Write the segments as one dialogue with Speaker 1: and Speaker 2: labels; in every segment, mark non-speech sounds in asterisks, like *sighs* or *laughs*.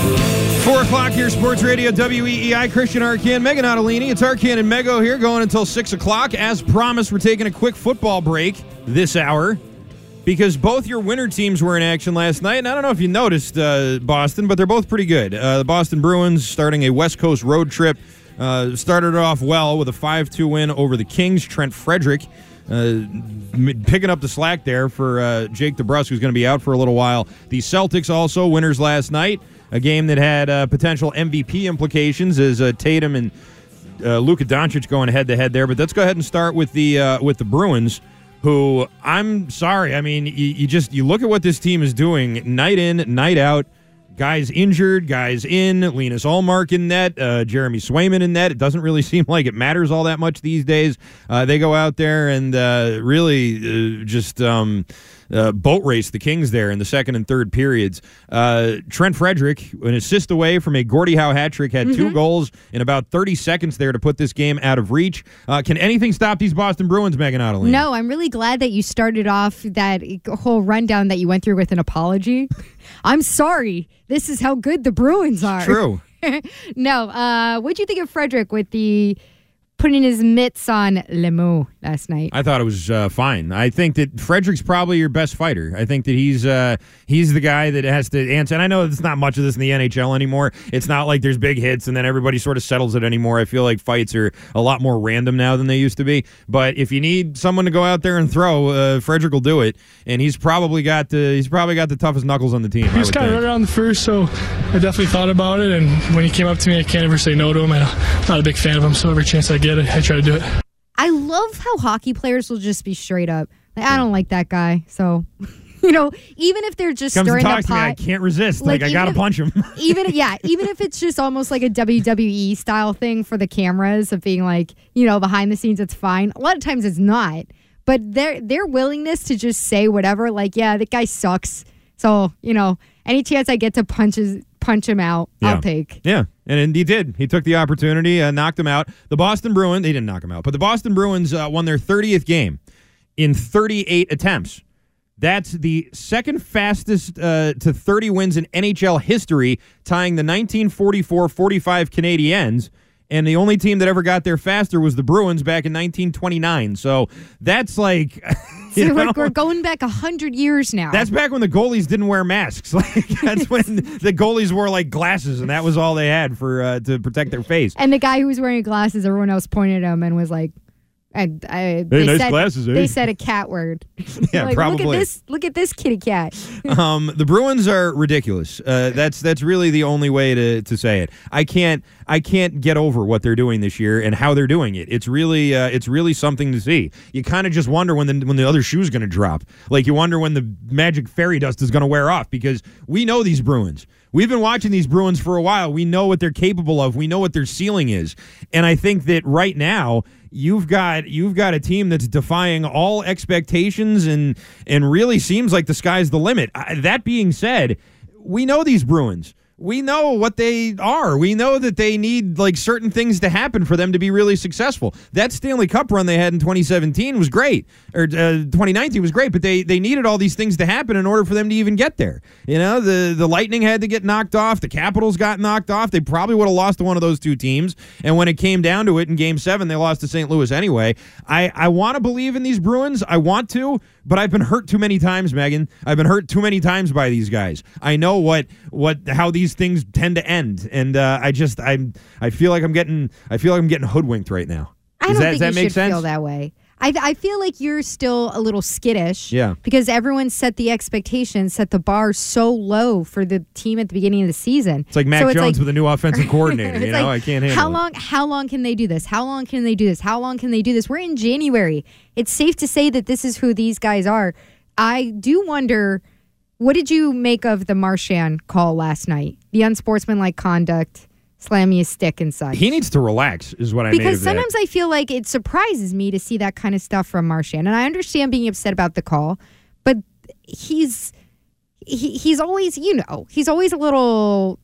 Speaker 1: Four o'clock here, Sports Radio WEEI. Christian Arcand, Megan Ottolini. It's Arcand and Mego here, going until six o'clock. As promised, we're taking a quick football break this hour because both your winter teams were in action last night. And I don't know if you noticed, uh, Boston, but they're both pretty good. Uh, the Boston Bruins starting a West Coast road trip uh, started off well with a 5 2 win over the Kings. Trent Frederic Uh, picking up the slack there for uh, Jake DeBrusk, who's going to be out for a little while. The Celtics also winners last night a game that had uh, potential MVP implications as uh, Tatum and uh, Luka Doncic going head to head there. But let's go ahead and start with the uh, with the Bruins, who I'm sorry. I mean, you, you just you look at what this team is doing night in, night out. Guys injured, guys in. Linus Ullmark in net, uh, Jeremy Swayman in net. It doesn't really *laughs* seem like it matters all that much these days. Uh, they go out there and uh, really uh, just um, uh, boat race the Kings there in the second and third periods. Uh, Trent Frederic, an assist away from a Gordie Howe hat trick, had mm-hmm. two goals in about 30 seconds there to put this game out of reach. Uh, can anything stop these Boston Bruins, Megan Ottolini?
Speaker 2: No, I'm really glad that you started off that whole rundown that you went through with an apology. *laughs* I'm sorry. This is how good the Bruins are.
Speaker 1: True. *laughs*
Speaker 2: no, uh, what do you think of Frederic with the putting his mitts on Lemieux last night.
Speaker 1: I thought it was uh, fine. I think that Frederic's probably your best fighter. I think that he's uh, he's the guy that has to answer. And I know it's not much of this in the NHL anymore. It's not like there's big hits and then everybody sort of settles it anymore. I feel like fights are a lot more random now than they used to be. But if you need someone to go out there and throw, uh, Frederic will do it. And he's probably got the he's probably got the toughest knuckles on the team.
Speaker 3: He was kind of right around the first, so I definitely thought about it. And when he came up to me, I can't ever say no to him. I'm not a big fan of him, so every chance I get, I try to do it.
Speaker 2: I love how hockey players will just be straight up. Like, I don't like that guy, so *laughs* you know, even if they're just
Speaker 1: Comes
Speaker 2: stirring
Speaker 1: the
Speaker 2: pot,
Speaker 1: I can't resist. Like, like I gotta
Speaker 2: if,
Speaker 1: punch him. *laughs*
Speaker 2: even yeah, even if it's just almost like a WWE style thing for the cameras of being like, you know, behind the scenes, it's fine. A lot of times it's not, but their their willingness to just say whatever, like, yeah, that guy sucks. So you know, any chance I get to punch his punch him out,
Speaker 1: yeah.
Speaker 2: I'll take.
Speaker 1: Yeah, and he did. He took the opportunity, uh, knocked him out. The Boston Bruins, they didn't knock him out, but the Boston Bruins uh, won their 30th game in 38 attempts. That's the second fastest uh, to 30 wins in NHL history, tying the 1944 45 Canadiens and the only team that ever got there faster was the Bruins back in 1929. So that's like, *laughs* *laughs*
Speaker 2: so we're, we're, going back hundred years now.
Speaker 1: That's back when the goalies didn't wear masks. *laughs* Like that's when the goalies wore like glasses, and that was all they had for uh, to protect their face.
Speaker 2: And the guy who was wearing glasses, everyone else pointed at him and was like, and I,
Speaker 1: hey,
Speaker 2: they
Speaker 1: nice
Speaker 2: said,
Speaker 1: glasses, eh?
Speaker 2: They said a cat word. *laughs* *laughs*
Speaker 1: yeah,
Speaker 2: like,
Speaker 1: probably.
Speaker 2: Look at this. Look at this kitty cat. *laughs*
Speaker 1: um, the Bruins are ridiculous. Uh, that's that's really the only way to, to say it. I can't I can't get over what they're doing this year and how they're doing it. It's really uh, it's really something to see. You kind of just wonder when the when the other shoe's going to drop. Like you wonder when the magic fairy dust is going to wear off because we know these Bruins. We've been watching these Bruins for a while. We know what they're capable of. We know what their ceiling is. And I think that right now you've got you've got a team that's defying all expectations and and really seems like the sky's the limit. that being said, we know these Bruins we know what they are. We know that they need like certain things to happen for them to be really successful. That Stanley Cup run they had in 2017 was great, or uh, 2019 was great, but they they needed all these things to happen in order for them to even get there. You know, the the Lightning had to get knocked off, the Capitals got knocked off. They probably would have lost to one of those two teams, and when it came down to it in Game Seven, they lost to St. Louis anyway. I I want to believe in these Bruins. I want to, but I've been hurt too many times, Megan. I've been hurt too many times by these guys. I know what what how these things tend to end. And uh, I just I'm I feel like I'm getting I feel like I'm getting hoodwinked right now.
Speaker 2: I don't
Speaker 1: that,
Speaker 2: think
Speaker 1: does that
Speaker 2: you
Speaker 1: make
Speaker 2: should
Speaker 1: sense?
Speaker 2: feel that way. I, I feel like you're still a little skittish.
Speaker 1: Yeah.
Speaker 2: Because everyone set the expectations, set the bar so low for the team at the beginning of the season.
Speaker 1: It's like Mac
Speaker 2: So
Speaker 1: Jones with a new offensive *laughs* coordinator. You know,
Speaker 2: like,
Speaker 1: I can't handle
Speaker 2: How
Speaker 1: it.
Speaker 2: long? How long can they do this? How long can they do this? How long can they do this? We're in January. It's safe to say that this is who these guys are. I do wonder. What did you make of the Marchand call last night? The unsportsmanlike conduct, slamming a stick inside.
Speaker 1: He needs to relax, is what I made
Speaker 2: because
Speaker 1: of that.
Speaker 2: sometimes I feel like it surprises me to see that kind of stuff from Marchand, and I understand being upset about the call, but he's he, he's always you know he's always a little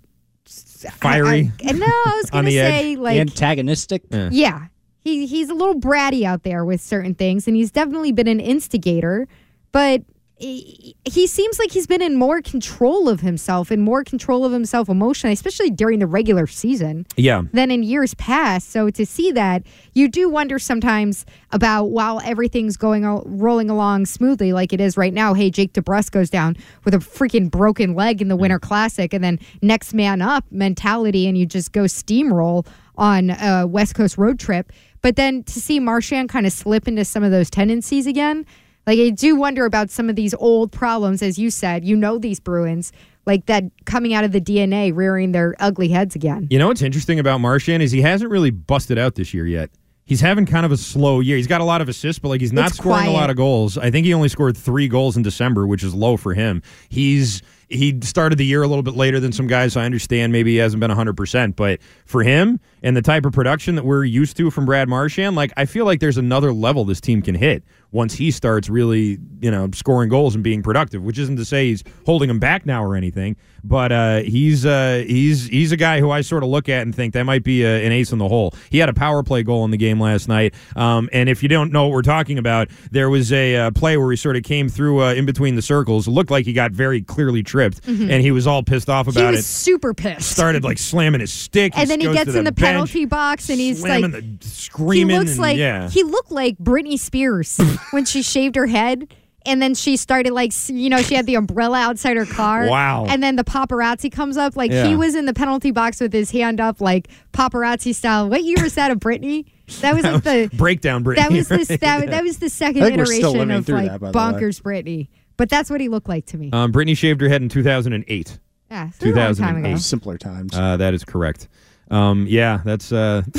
Speaker 1: Fiery.
Speaker 2: I, I, no, I was *laughs* gonna
Speaker 1: the edge.
Speaker 2: say like
Speaker 4: Antagonistic.
Speaker 2: yeah, he he's a little bratty out there with certain things, and he's definitely been an instigator. But he, seems like he's been in more control of himself and more control of himself emotionally, especially during the regular season
Speaker 1: yeah.
Speaker 2: than in years past. So to see that, you do wonder sometimes about while everything's going rolling along smoothly like it is right now. Hey, Jake DeBrusk goes down with a freaking broken leg in the Winter mm. Classic, and then next man up mentality, and you just go steamroll on a West Coast road trip. But then to see Marchand kind of slip into some of those tendencies again. Like I do wonder about some of these old problems, as you said. You know these Bruins, like that coming out of the DNA, rearing their ugly heads again.
Speaker 1: You know what's interesting about Marchand is he hasn't really busted out this year yet. He's having kind of a slow year. He's got a lot of assists, but like he's not
Speaker 2: It's
Speaker 1: scoring a lot of goals. I think he only scored three goals in December, which is low for him. He's he started the year a little bit later than some guys. So I understand maybe he hasn't been 100%, but for him and the type of production that we're used to from Brad Marchand, like I feel like there's another level this team can hit once he starts really, you know, scoring goals and being productive, which isn't to say he's holding him back now or anything, but uh, he's uh, he's he's a guy who I sort of look at and think that might be a, an ace in the hole. He had a power play goal in the game last night, um, and if you don't know what we're talking about, there was a uh, play where he sort of came through uh, in between the circles. It looked like he got very clearly tripped, and he was all pissed off
Speaker 2: Mm-hmm. He
Speaker 1: about
Speaker 2: was
Speaker 1: it.
Speaker 2: super pissed.
Speaker 1: Started like slamming his stick,
Speaker 2: and then he gets in the,
Speaker 1: bench,
Speaker 2: penalty box and he's like
Speaker 1: the screaming.
Speaker 2: he looks
Speaker 1: and-
Speaker 2: like
Speaker 1: yeah.
Speaker 2: he looked like Britney Spears *laughs* when she shaved her head and then she started like you know she had the umbrella outside her car
Speaker 1: Wow.
Speaker 2: and then the paparazzi comes up like
Speaker 1: Yeah.
Speaker 2: he was in the penalty box with his hand up like paparazzi style what year was that of Britney that was like *laughs* the
Speaker 1: breakdown, Britney.
Speaker 2: that was this
Speaker 1: right?
Speaker 2: that, that was the second
Speaker 4: I think we're still
Speaker 2: iteration of like
Speaker 4: that, by the way.
Speaker 2: bonkers Britney but that's what he looked like to me
Speaker 1: Um, Britney shaved her head in 2008.
Speaker 2: yeah so time
Speaker 1: 2008.
Speaker 4: Simpler times.
Speaker 1: Uh, that is correct. Um, yeah, that's uh, *laughs*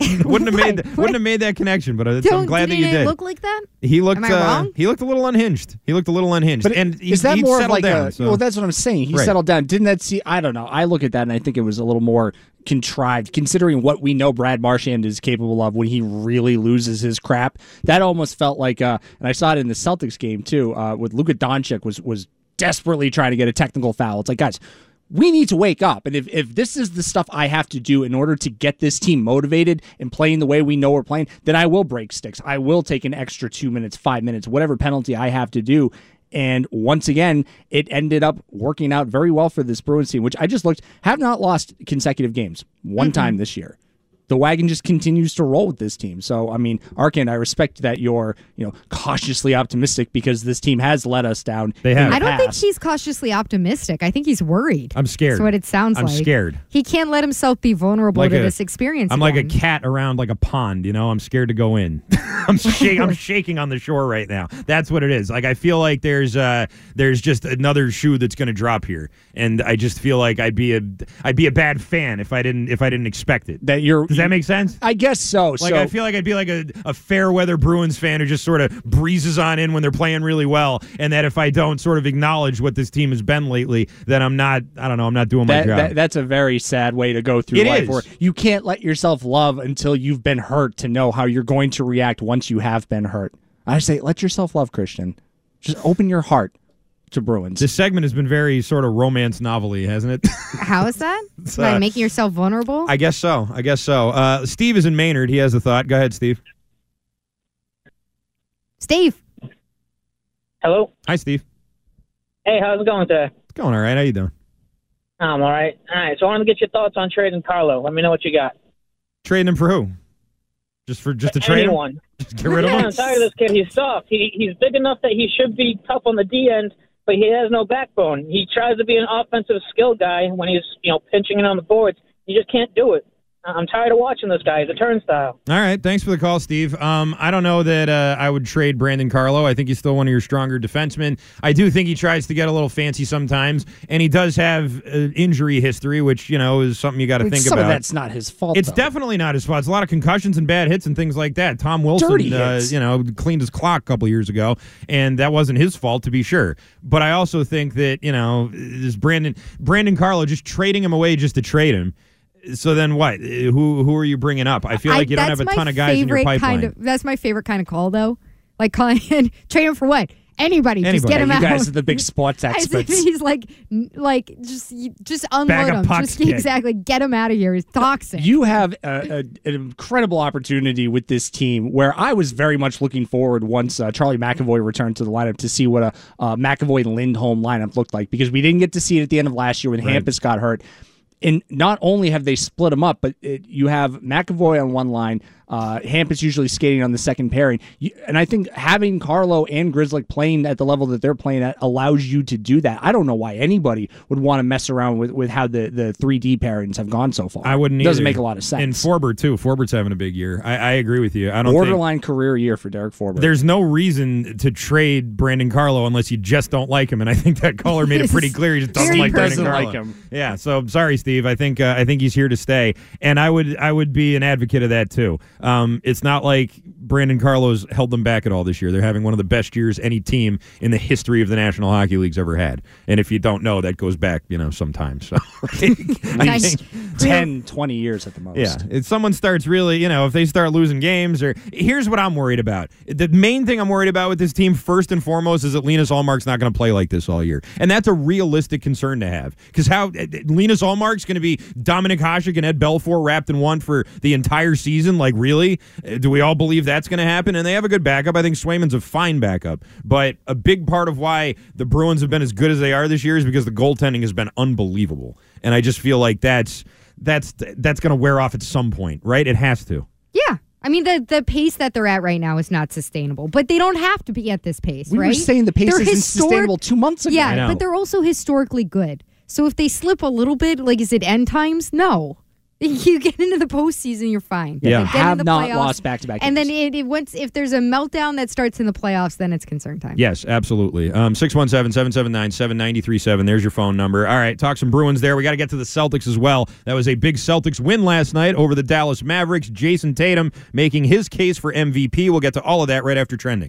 Speaker 1: *laughs* wouldn't have made that, wouldn't have made that connection, but uh, I'm
Speaker 2: Don't-
Speaker 1: glad that
Speaker 2: didn't
Speaker 1: you
Speaker 2: it
Speaker 1: did.
Speaker 2: look like that
Speaker 1: he looked
Speaker 2: Am I
Speaker 1: uh,
Speaker 2: wrong?
Speaker 1: he looked a little unhinged. He looked a little unhinged.
Speaker 4: But
Speaker 1: and he,
Speaker 4: is that
Speaker 1: he
Speaker 4: more of
Speaker 1: settled
Speaker 4: like
Speaker 1: down,
Speaker 4: a?
Speaker 1: so-
Speaker 4: Well, that's what I'm saying. He
Speaker 1: Right.
Speaker 4: settled down. Didn't that see? I don't know. I look at that and I think it was a little more contrived, considering what we know Brad Marchand is capable of when he really loses his crap. That almost felt like, uh, and I saw it in the Celtics game too, uh, with Luka Doncic was was desperately trying to get a technical foul. It's like, guys. We need to wake up. And if, if this is the stuff I have to do in order to get this team motivated and playing the way we know we're playing, then I will break sticks. I will take an extra two minutes, five minutes, whatever penalty I have to do. And once again, it ended up working out very well for this Bruins team, which I just looked, have not lost consecutive games one mm-hmm. time this year. The wagon just continues to roll with this team. So, I mean, Arcand, I respect that you're, you know, cautiously optimistic because this team has let us down.
Speaker 1: They have.
Speaker 4: the
Speaker 2: I don't think
Speaker 4: past.
Speaker 2: he's cautiously optimistic. I think he's worried.
Speaker 1: I'm scared.
Speaker 2: That's what it sounds
Speaker 1: I'm
Speaker 2: like.
Speaker 1: scared.
Speaker 2: He can't let himself be vulnerable
Speaker 1: Like
Speaker 2: to
Speaker 1: a-
Speaker 2: this experience.
Speaker 1: I'm like a cat around like a pond, you know. I'm scared to go in. *laughs* *laughs* I'm shaking. I'm shaking on the shore right now. That's what it is. Like I feel like there's uh there's just another shoe that's going to drop here, and I just feel like I'd be a I'd be a bad fan if I didn't if I didn't expect it.
Speaker 4: that you're.
Speaker 1: Does that make sense?
Speaker 4: I guess so.
Speaker 1: Like
Speaker 4: so
Speaker 1: I feel like I'd be like a, a fair weather Bruins fan who just sort of breezes on in when they're playing really well, and that if I don't sort of acknowledge what this team has been lately, then I'm not I don't know I'm not doing my job.
Speaker 4: that, that's a very sad way to go through
Speaker 1: It
Speaker 4: life where you can't let yourself love until you've been hurt to know how you're going to react once you have been hurt. I say let yourself love Christian. Just open your heart to Bruins.
Speaker 1: this segment has been very sort of romance novelty, hasn't it? *laughs*
Speaker 2: How is that? *laughs* By
Speaker 1: uh,
Speaker 2: making yourself vulnerable?
Speaker 1: I guess so. I guess so. Uh, Steve is in Maynard. He has a thought. Go ahead, Steve.
Speaker 2: Steve,
Speaker 5: Hello.
Speaker 1: Hi, Steve.
Speaker 5: Hey, how's it going today?
Speaker 1: It's going all right. How you doing?
Speaker 5: I'm all right. All right. So I want to get your thoughts on trading Carlo. Let me know what you got.
Speaker 1: Trading him for who? Just for just to trade him?
Speaker 5: Anyone.
Speaker 1: Just get rid of
Speaker 5: Yeah,
Speaker 1: him.
Speaker 5: I'm tired of this kid. He's soft. He he's big enough that he should be tough on the D end, but he has no backbone. He tries to be an offensive skill guy when he's you know pinching it on the boards. He just can't do it. I'm tired of watching this guy. He's a turnstile.
Speaker 1: All right, thanks for the call, Steve. Um, I don't know that uh, I would trade Brandon Carlo. I think he's still one of your stronger defensemen. I do think he tries to get a little fancy sometimes, and he does have uh, injury history, which you know is something you got to think
Speaker 4: Some
Speaker 1: about.
Speaker 4: of that's not his fault.
Speaker 1: It's
Speaker 4: though.
Speaker 1: definitely not his fault. It's a lot of concussions and bad hits and things like that. Tom Wilson,
Speaker 4: Dirty
Speaker 1: uh,
Speaker 4: hits.
Speaker 1: you know, cleaned his clock a couple years ago, and that wasn't his fault to be sure. But I also think that you know, this Brandon Brandon Carlo just trading him away just to trade him. So then what? Who who are you bringing up? I feel
Speaker 2: I-
Speaker 1: like you don't have a ton of guys in your
Speaker 2: favorite
Speaker 1: pipeline.
Speaker 2: Kind of, that's my favorite kind of call, though. Like calling in, *laughs* trade him for what? Anybody, just get him
Speaker 4: you
Speaker 2: out.
Speaker 4: guys are the big sports *laughs*
Speaker 2: I
Speaker 4: experts. *laughs*
Speaker 2: he's like, like just, just unload him.
Speaker 1: pucks,
Speaker 2: Just exactly, get him out of here. He's toxic.
Speaker 4: You have a, a, an incredible opportunity with this team where I was very much looking forward once uh, Charlie McAvoy returned to the lineup to see what a uh, McAvoy Lindholm lineup looked like because we didn't get to see it at the end of last year when Hampus got hurt. And not only have they split them up, but it, you have McAvoy on one line, uh, Hampus usually skating on the second pairing. You, and I think having Carlo and Grizzly playing at the level that they're playing at allows you to do that. I don't know why anybody would want to mess around with, with how the, the 3D pairings have gone so far.
Speaker 1: I wouldn't.
Speaker 4: It doesn't
Speaker 1: either.
Speaker 4: make a lot of sense.
Speaker 1: And Forbort too. Forbort's having a big year. I, I agree with you. I don't think
Speaker 4: borderline career year for Derek Forbort.
Speaker 1: there's no reason to trade Brandon Carlo unless you just don't like him, and I think that caller made it pretty clear he just doesn't like Brandon. Carlo.
Speaker 4: Like him.
Speaker 1: Yeah, so sorry, Steve. I think uh, I think he's here to stay, and I would I would be an advocate of that too. Um, it's not like Brandon Carlo's held them back at all this year. They're having one of the best years any team in the history of the National Hockey League's ever had. And if you don't know, that goes back you know sometimes. So *laughs* I
Speaker 2: Nice.
Speaker 1: think- *laughs*
Speaker 4: 10, 20 years at the most.
Speaker 1: yeah, if someone starts really, you know, if they start losing games, or here's what I'm worried about. The main thing I'm worried about with this team, first and foremost, is that Linus Ullmark's not going to play like this all year, and that's a realistic concern to have. Because how uh, Linus Ullmark's going to be Dominik Hasek and Ed Belfour wrapped in one for the entire season? Like, really? Uh, Do we all believe that's going to happen? And they have a good backup. I think Swayman's a fine backup, but a big part of why the Bruins have been as good as they are this year is because the goaltending has been unbelievable, and I just feel like that's that's that's going to wear off at some point, right? It has to.
Speaker 2: yeah. I mean, the, the pace that they're at right now is not sustainable, but they don't have to be at this pace,
Speaker 4: We
Speaker 2: right?
Speaker 4: were saying the pace
Speaker 2: They're
Speaker 4: isn't
Speaker 2: historic-
Speaker 4: sustainable two months ago.
Speaker 2: Yeah, but they're also historically good. So if they slip a little bit, like is it end times? No. *laughs* You get into the postseason, you're fine.
Speaker 1: Yeah.
Speaker 2: Like, get
Speaker 4: Have
Speaker 2: into the
Speaker 4: not
Speaker 2: playoffs,
Speaker 4: lost back-to-back
Speaker 2: And then it, it once if there's a meltdown that starts in the playoffs, then it's concern time.
Speaker 1: Yes, absolutely. Um, 617-779-7937. There's your phone number. All right, talk some Bruins there. We got to get to the Celtics as well. That was a big Celtics win last night over the Dallas Mavericks. Jayson Tatum making his case for MVP. We'll get to all of that right after trending.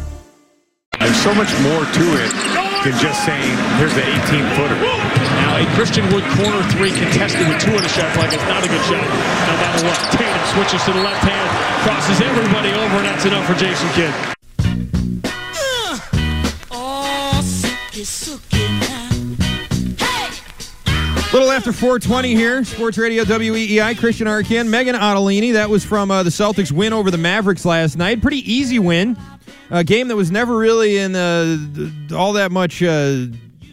Speaker 6: There's so much more to it than just saying, here's the 18 footer.
Speaker 3: Now a Christian Wood corner three contested with two in a shot flag. It's not a good shot. No matter what. Tatum switches to the left hand, crosses everybody over, and that's enough for Jason Kidd.
Speaker 1: Little after 420 here, Sports Radio WEEI, Christian Arcand, Megan Ottolini. That was from uh, the Celtics win over the Mavericks last night. Pretty easy win. A game that was never really in uh, all that much uh,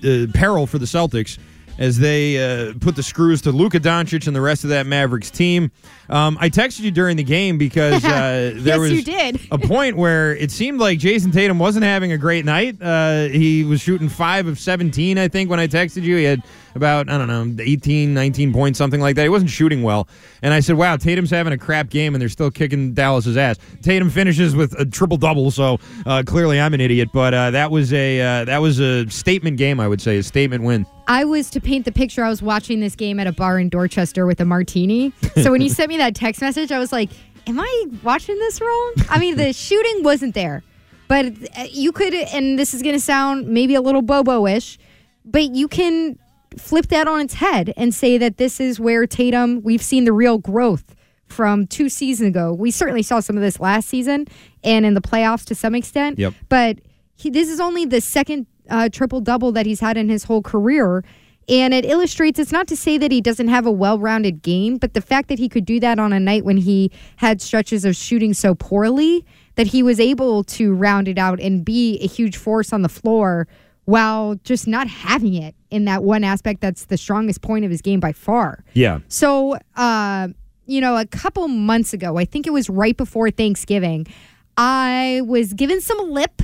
Speaker 1: uh, peril for the Celtics as they put the screws to Luka Doncic and the rest of that Mavericks team. Um, I texted you during the game because *laughs* uh, there
Speaker 2: Yes,
Speaker 1: was a point where it seemed like Jayson Tatum wasn't having a great night. Uh, he was shooting five of 17, I think, when I texted you. He had about, I don't know, 18, 19 points, something like that. He wasn't shooting well. And I said, wow, Tatum's having a crap game and they're still kicking Dallas's ass. Tatum finishes with a triple double, so uh, clearly I'm an idiot. But uh, that was a uh, that was a statement game, I would say, a statement win.
Speaker 2: I was to paint the picture. I was watching this game at a bar in Dorchester with a martini. So when you sent me that text message, I was like, "Am I watching this wrong?" I mean, the *laughs* shooting wasn't there, but uh, you could. And this is going to sound maybe a little bobo-ish, but you can flip that on its head and say that this is where Tatum. We've seen the real growth from two seasons ago. We certainly saw some of this last season and in the playoffs to some extent.
Speaker 1: Yep.
Speaker 2: But he, this is only the second uh, triple double that he's had in his whole career. And it illustrates it's not to say that he doesn't have a well rounded game, but the fact that he could do that on a night when he had stretches of shooting so poorly that he was able to round it out and be a huge force on the floor while just not having it in that one aspect that's the strongest point of his game by far.
Speaker 1: Yeah.
Speaker 2: So, uh, you know, a couple months ago, I think it was right before Thanksgiving, I was given some lip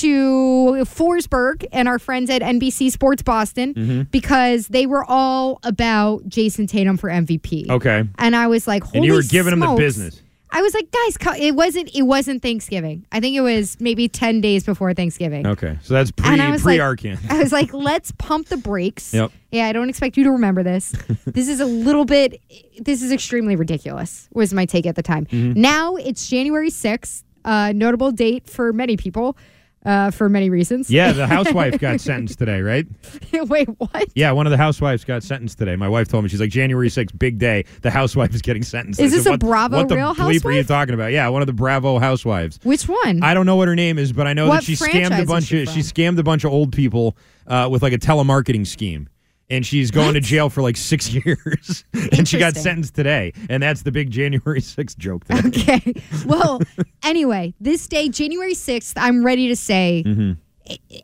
Speaker 2: to Forsberg and our friends at NBC Sports Boston
Speaker 1: Mhm.
Speaker 2: because they were all about Jayson Tatum for MVP.
Speaker 1: Okay.
Speaker 2: And I was like, Holy
Speaker 1: and you were giving him the business.
Speaker 2: I was like, guys, it wasn't it wasn't Thanksgiving. I think it was maybe 10 days before Thanksgiving.
Speaker 1: Okay. So that's pre
Speaker 2: And I was
Speaker 1: pre
Speaker 2: like- I was like, let's pump the brakes.
Speaker 1: Yep.
Speaker 2: Yeah, I don't expect you to remember this. *laughs* this is a little bit, this is extremely ridiculous, was my take at the time.
Speaker 1: Mhm.
Speaker 2: Now it's January 6th, a notable date for many people, uh, for many reasons.
Speaker 1: Yeah, the *laughs* housewife got sentenced today, right? *laughs*
Speaker 2: Wait, what?
Speaker 1: Yeah, one of the housewives got sentenced today. My wife told me she's like January 6th, big day. The housewife is getting sentenced.
Speaker 2: Is
Speaker 1: I
Speaker 2: this
Speaker 1: said,
Speaker 2: a
Speaker 1: what,
Speaker 2: Bravo
Speaker 1: what the
Speaker 2: Real
Speaker 1: bleep are you talking about? Yeah, one of the Bravo housewives.
Speaker 2: Which one?
Speaker 1: I don't know what her name is, but I know
Speaker 2: What
Speaker 1: that she scammed a bunch of
Speaker 2: from?
Speaker 1: she scammed a bunch of old people uh, with like a telemarketing scheme. And she's going to jail for like six *laughs* years. and she got sentenced today. And that's the big January *laughs* 6th joke. Today.
Speaker 2: Okay. *laughs* Well, anyway, this day, January 6th, I'm ready to say
Speaker 1: Mhm.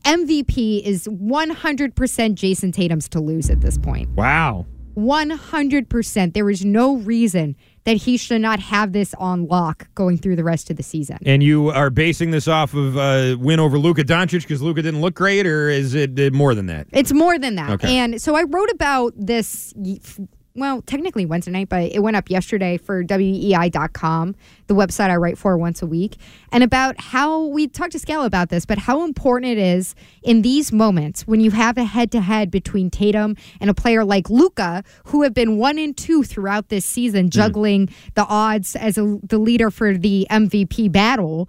Speaker 2: MVP is 100% Jayson Tatum's to lose at this point.
Speaker 1: Wow.
Speaker 2: 100%. There is no reason that he should not have this on lock going through the rest of the season.
Speaker 1: And you are basing this off of uh, win over Luka Doncic because Luka didn't look great, or is it uh, more than that?
Speaker 2: It's more than that.
Speaker 1: Okay.
Speaker 2: And so I wrote about this, well, technically Wednesday night, but it went up yesterday for WEEI.com, the website I write for once a week, and about how we talked to Scala about this, but how important it is in these moments when you have a head to head between Tatum and a player like Luka, who have been one and two throughout this season, mm. juggling the odds as a, the leader for the MVP battle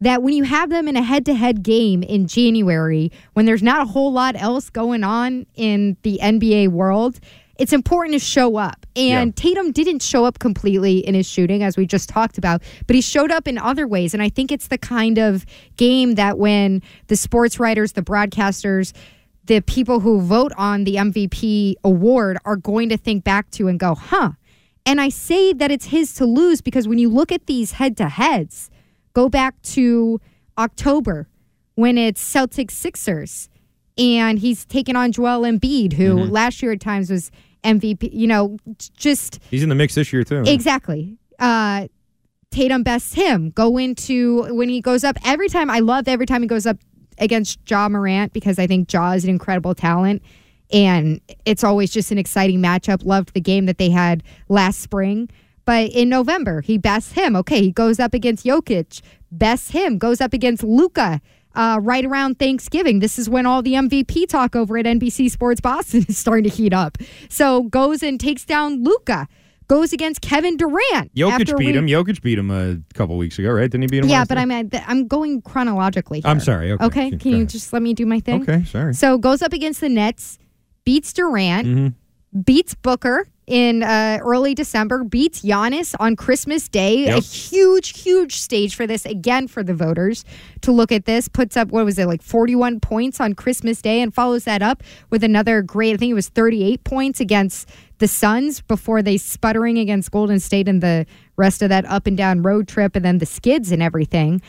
Speaker 2: that when you have them in a head to head game in January, when there's not a whole lot else going on in the NBA world, it's important to show up. And Tatum didn't show up completely in his shooting, as we just talked about, but he showed up in other ways. And I think it's the kind of game that when the sports writers, the broadcasters, the people who vote on the MVP award are going to think back to and go, huh. And I say that it's his to lose because when you look at these head to heads, go back to October when it's Celtics Sixers and he's taken on Joel Embiid, who
Speaker 1: Mhm.
Speaker 2: last year at times was MVP, you know, just
Speaker 1: He's in the mix this year, too.
Speaker 2: Exactly. Uh, Tatum bests him. Go into when he goes up every time. I love every time he goes up against Ja Morant because I think Ja is an incredible talent. And it's always just an exciting matchup. Loved the game that they had last spring. But in November, he bests him. Okay, he goes up against Jokic, bests him, goes up against Luka. Uh, right around Thanksgiving. This is when all the MVP talk over at NBC Sports Boston *laughs* is starting to heat up. So goes and takes down Luka goes against Kevin Durant.
Speaker 1: Jokic beat
Speaker 2: we-
Speaker 1: him. Jokic beat him a couple weeks ago, right? Didn't he beat him?
Speaker 2: Yeah, but? I'm at, I'm going chronologically.
Speaker 1: I'm sorry, okay.
Speaker 2: Okay.
Speaker 1: Go
Speaker 2: Can you
Speaker 1: ahead.
Speaker 2: just let me do my thing?
Speaker 1: Okay, sorry.
Speaker 2: So goes up against the Nets, beats Durant,
Speaker 1: Mhm.
Speaker 2: Beats Booker in uh, early December, beats Giannis on Christmas Day. A huge, huge stage for this again for the voters to look at this. Puts up what was it like 41 points on Christmas Day and follows that up with another great. I think it was 38 points against the Suns before they sputtering against Golden State and the rest of that up and down road trip and then the skids and everything.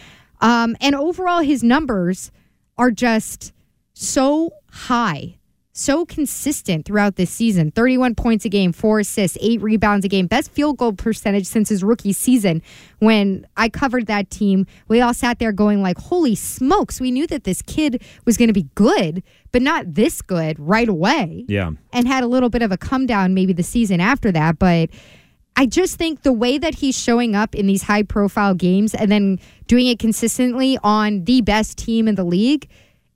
Speaker 2: Um, and overall, his numbers are just so high, so consistent throughout this season 31 points a game, four assists, eight rebounds a game, best field goal percentage since his rookie season. When I covered that team, we all sat there going, like, holy smokes, we knew that this kid was going to be good, but not this good right away.
Speaker 1: Yeah.
Speaker 2: And had a little bit of a come down maybe the season after that. But I just think the way that he's showing up in these high profile games and then doing it consistently on the best team in the league,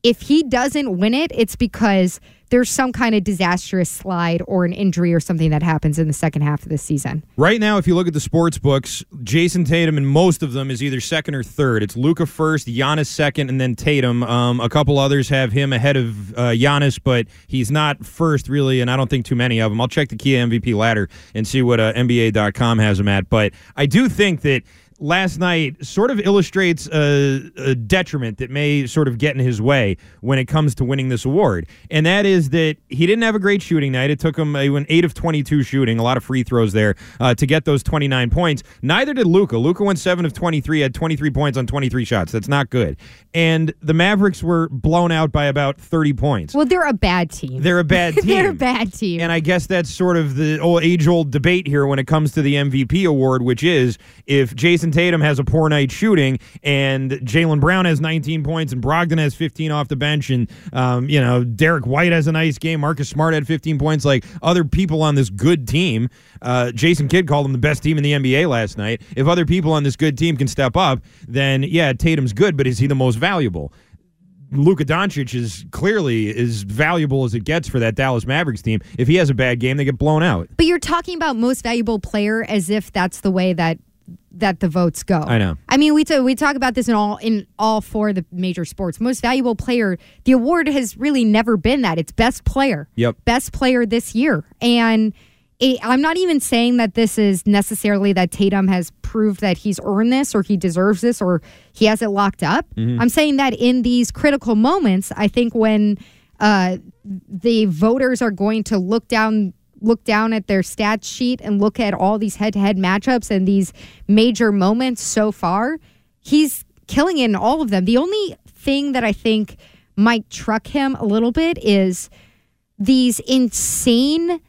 Speaker 2: if he doesn't win it, it's because there's some kind of disastrous slide or an injury or something that happens in the second half of the season.
Speaker 1: Right now, if you look at the sports books, Jayson Tatum in most of them is either second or third. It's Luka first, Giannis second, and then Tatum. Um, a couple others have him ahead of uh, Giannis, but he's not first really, and I don't think too many of them. I'll check the Kia MVP ladder and see what uh, NBA.com has him at. But I do think that last night sort of illustrates a, a, detriment that may sort of get in his way when it comes to winning this award. And that is that he didn't have a great shooting night. It took him went 8 of 22 shooting, a lot of free throws there uh, to get those 29 points. Neither did Luka. Luka went 7 of 23, had 23 points on 23 shots. That's not good. And the Mavericks were blown out by about 30 points.
Speaker 2: Well, they're a bad team.
Speaker 1: They're a bad team. *laughs*
Speaker 2: they're a bad team.
Speaker 1: And I guess that's sort of the old age old debate here when it comes to the MVP award, which is if Jayson Tatum has a poor night shooting, and Jaylen Brown has 19 points, and Brogdon has 15 off the bench, and um, you know Derrick White has a nice game. Marcus Smart had 15 points. Like other people on this good team, uh, Jason Kidd called them the best team in the NBA last night. If other people on this good team can step up, then yeah, Tatum's good, but is he the most valuable? Luka Doncic is clearly as valuable as it gets for that Dallas Mavericks team. If he has a bad game, they get blown out.
Speaker 2: But you're talking about most valuable player as if that's the way that that the votes go.
Speaker 1: I know.
Speaker 2: I mean, we t- we talk about this in all in all four of the major sports. Most valuable player, the award has really never been that. It's best player.
Speaker 1: Yep.
Speaker 2: Best player this year, and it, I'm not even saying that this is necessarily that Tatum has proved that he's earned this or he deserves this or he has it locked up.
Speaker 1: Mm-hmm.
Speaker 2: I'm saying that in these critical moments, I think when uh, the voters are going to look down look down at their stats sheet and look at all these head-to-head matchups and these major moments so far, he's killing in all of them. The only thing that I think might truck him a little bit is these insane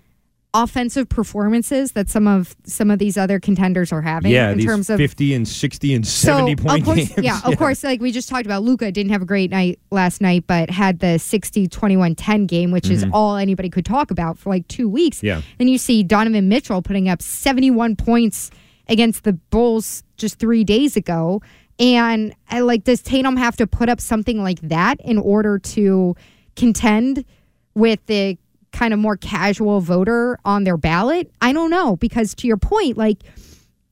Speaker 2: offensive performances that some of some of these other contenders are having
Speaker 1: yeah,
Speaker 2: in
Speaker 1: these
Speaker 2: terms of
Speaker 1: 50 and 60 and 70
Speaker 2: so,
Speaker 1: point
Speaker 2: of course,
Speaker 1: games.
Speaker 2: Yeah, of *laughs* course, like we just talked about, Luka didn't have a great night last night, but had the 60 21 10 game, which is
Speaker 1: Mhm.
Speaker 2: all anybody could talk about for like two weeks.
Speaker 1: Yeah.
Speaker 2: Then you see Donovan Mitchell putting up 71 points against the Bulls just three days ago. And like, does Tatum have to put up something like that in order to contend with the kind of more casual voter on their ballot? I don't know because to your point, like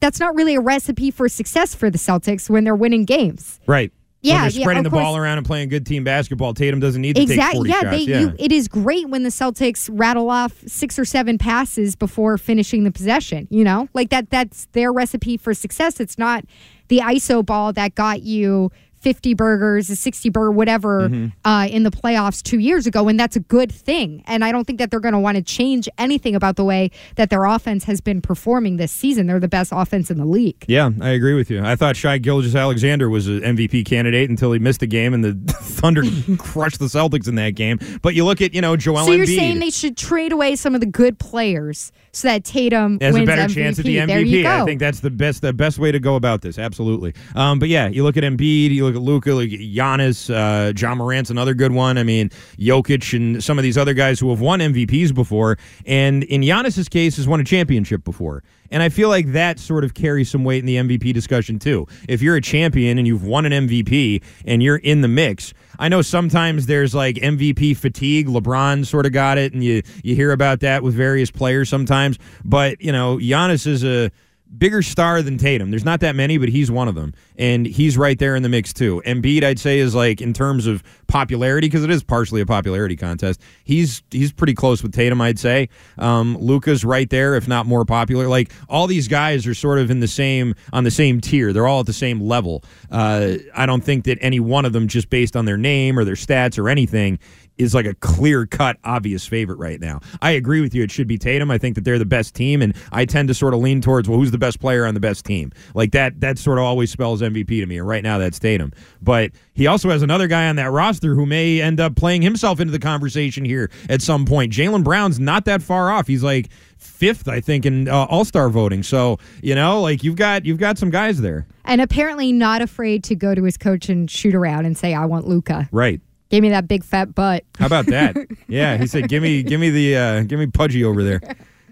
Speaker 2: that's not really a recipe for success for the Celtics when they're winning games.
Speaker 1: Right.
Speaker 2: Yeah,
Speaker 1: when they're spreading
Speaker 2: of
Speaker 1: the ball around and playing good team basketball. Tatum doesn't need to take 40
Speaker 2: Exactly. Yeah,
Speaker 1: shots.
Speaker 2: they,
Speaker 1: yeah.
Speaker 2: You, it is great when the Celtics rattle off six or seven passes before finishing the possession. You know, like that. That's their recipe for success. It's not the ISO ball that got you. 50 burgers, a 60 burger, whatever,
Speaker 1: Mhm.
Speaker 2: uh, in the playoffs two years ago. And that's a good thing. And I don't think that they're going to want to change anything about the way that their offense has been performing this season. They're the best offense in the league.
Speaker 1: Yeah, I agree with you. I thought Shai Gilgeous-Alexander was an MVP candidate until he missed a game and the *laughs* Thunder *laughs* crushed the Celtics in that game. But you look at, you know, Joel
Speaker 2: so you're
Speaker 1: Embiid
Speaker 2: saying they should trade away some of the good players so that Tatum
Speaker 1: has a better
Speaker 2: MVP.
Speaker 1: chance at the MVP. I think that's the best the best way to go about this. Absolutely. Um, but yeah, you look at Embiid, you look at Luka, like Giannis, uh, Ja Morant's another good one. I mean, Jokic and some of these other guys who have won MVPs before, and in Giannis's case, has won a championship before. And I feel like that sort of carries some weight in the MVP discussion too. If you're a champion and you've won an MVP and you're in the mix, I know sometimes there's like MVP fatigue. LeBron sort of got it, and you you hear about that with various players sometimes. But you know, Giannis is a bigger star than Tatum. There's not that many, but he's one of them, and he's right there in the mix too. Embiid, I'd say, is like in terms of popularity because it is partially a popularity contest. He's he's pretty close with Tatum, I'd say. Um, Luka's right there, if not more popular. Like all these guys are sort of in the same on the same tier. They're all at the same level. Uh, I don't think that any one of them, just based on their name or their stats or anything, is like a clear cut, obvious favorite right now. I agree with you. It should be Tatum. I think that they're the best team, and I tend to sort of lean towards well, who's the best player on the best team? Like that. That sort of always spells MVP to me. And right now, that's Tatum. But he also has another guy on that roster who may end up playing himself into the conversation here at some point. Jaylen Brown's not that far off. He's like fifth, I think, in uh, All Star voting. So you know, like you've got you've got some guys there,
Speaker 2: And apparently not afraid to go to his coach and shoot around and say, I want Luka.
Speaker 1: right?
Speaker 2: Give me that big fat butt.
Speaker 1: How about that? *laughs* yeah, he said, "Give me, give me the, uh, give me Pudgy over there,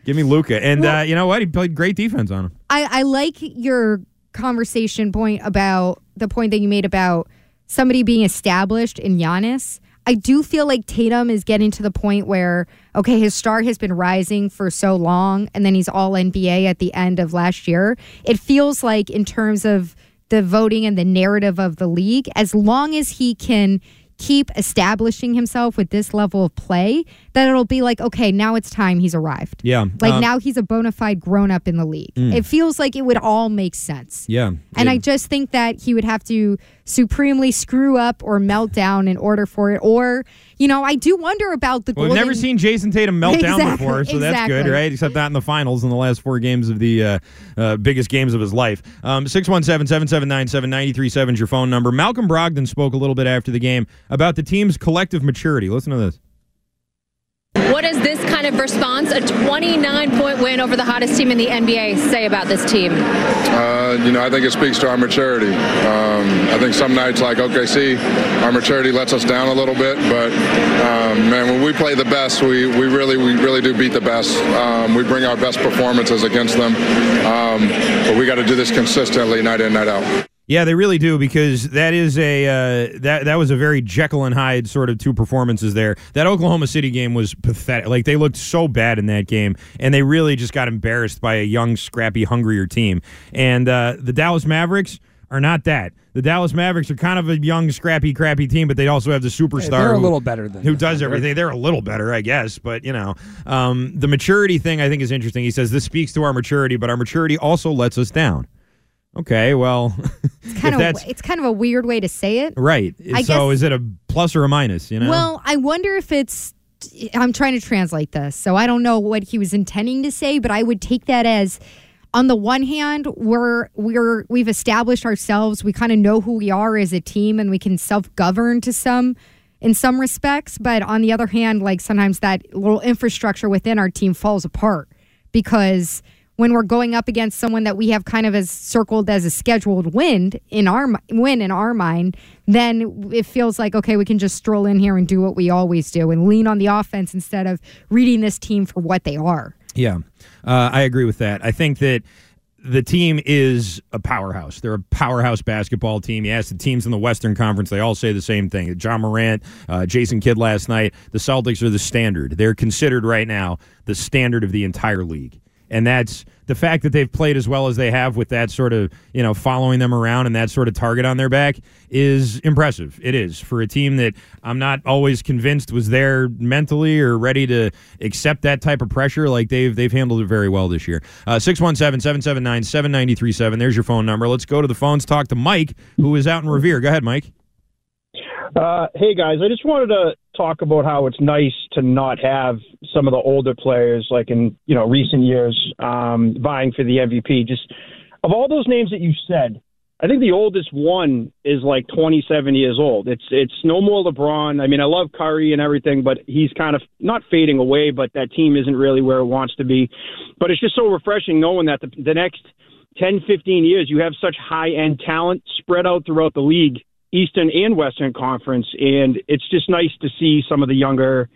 Speaker 1: give me Luka." And uh, you know what? He played great defense on him.
Speaker 2: I, I like your conversation point about the point that you made about somebody being established in Giannis. I do feel like Tatum is getting to the point where, okay, his star has been rising for so long, and then he's all NBA at the end of last year. It feels like, in terms of the voting and the narrative of the league, as long as he can keep establishing himself with this level of play, that it'll be like, okay, now it's time he's arrived.
Speaker 1: Yeah,
Speaker 2: Like
Speaker 1: um,
Speaker 2: now he's a bona fide grown up in the league.
Speaker 1: Mm.
Speaker 2: It feels like it would all make sense.
Speaker 1: Yeah,
Speaker 2: And I just think that he would have to supremely screw up or melt down in order for it. Or, you know, I do wonder about the
Speaker 1: Well, we've never seen Jayson Tatum melt down before, so that's good, right? Except not in the finals in the last four games of the uh, uh, biggest games of his life. Um, 617 779 7937 is your phone number. Malcolm Brogdon spoke a little bit after the game about the team's collective maturity. Listen to this.
Speaker 7: What does this kind of response, a 29 point win over the hottest team in the NBA, say about this team?
Speaker 8: Uh, you know, I think it speaks to our maturity. Um, I think some nights, like OKC, our maturity lets us down a little bit. But um, man, when we play the best, we, we really we really do beat the best. Um, we bring our best performances against them. Um, but we got to do this consistently, night in, night out.
Speaker 1: Yeah, they really do because that is a uh, that that was a very Jekyll and Hyde sort of two performances there. That Oklahoma City game was pathetic. Like they looked so bad in that game, and they really just got embarrassed by a young, scrappy, hungrier team. And uh, the Dallas Mavericks are not that. The Dallas Mavericks are kind of a young, scrappy, crappy team, but they also have the superstar.
Speaker 4: they're a
Speaker 1: who-
Speaker 4: little better than
Speaker 1: who does everything. They're a little better, I guess, but you know, um, the maturity thing I think is interesting. He says this speaks to our maturity, but our maturity also lets us down. Okay, well, *laughs*
Speaker 2: it's kind of it's kind of a weird way to say it.
Speaker 1: right.
Speaker 2: I
Speaker 1: so
Speaker 2: guess-
Speaker 1: is it a plus or a minus? You know.
Speaker 2: Well, I wonder if it's. I'm trying to translate this, so I don't know what he was intending to say, but I would take that as, on the one hand, we're we're we've established ourselves. We kind of know who we are as a team, and we can self govern to some, in some respects. But on the other hand, like sometimes that little infrastructure within our team falls apart because when we're going up against someone that we have kind of as circled as a scheduled win in our win in our mind, then it feels like okay, we can just stroll in here and do what we always do and lean on the offense instead of reading this team for what they are.
Speaker 1: Yeah, uh, I agree with that. I think that the team is a powerhouse. They're a powerhouse basketball team. You ask the teams in the Western Conference, they all say the same thing. Ja Morant, uh, Jason Kidd last night, the Celtics are the standard. They're considered right now the standard of the entire league. And that's the fact that they've played as well as they have with that sort of, you know, following them around and that sort of target on their back is impressive. It is for a team that I'm not always convinced was there mentally or ready to accept that type of pressure. Like they've they've handled it very well this year. Uh, 617-779-7937. There's your phone number. Let's go to the phones. Talk to Mike, who is out in Revere. Go ahead, Mike.
Speaker 9: Uh, hey guys, I just wanted to talk about how it's nice to not have some of the older players, like in you know recent years, um, vying for the MVP. Just of all those names that you said, I think the oldest one is like 27 years old. It's it's no more LeBron. I mean, I love Curry and everything, but he's kind of not fading away. But that team isn't really where it wants to be. But it's just so refreshing knowing that the, the next 10, 15 years you have such high end talent spread out throughout the league. Eastern and Western Conference, and it's just nice to see some of the younger,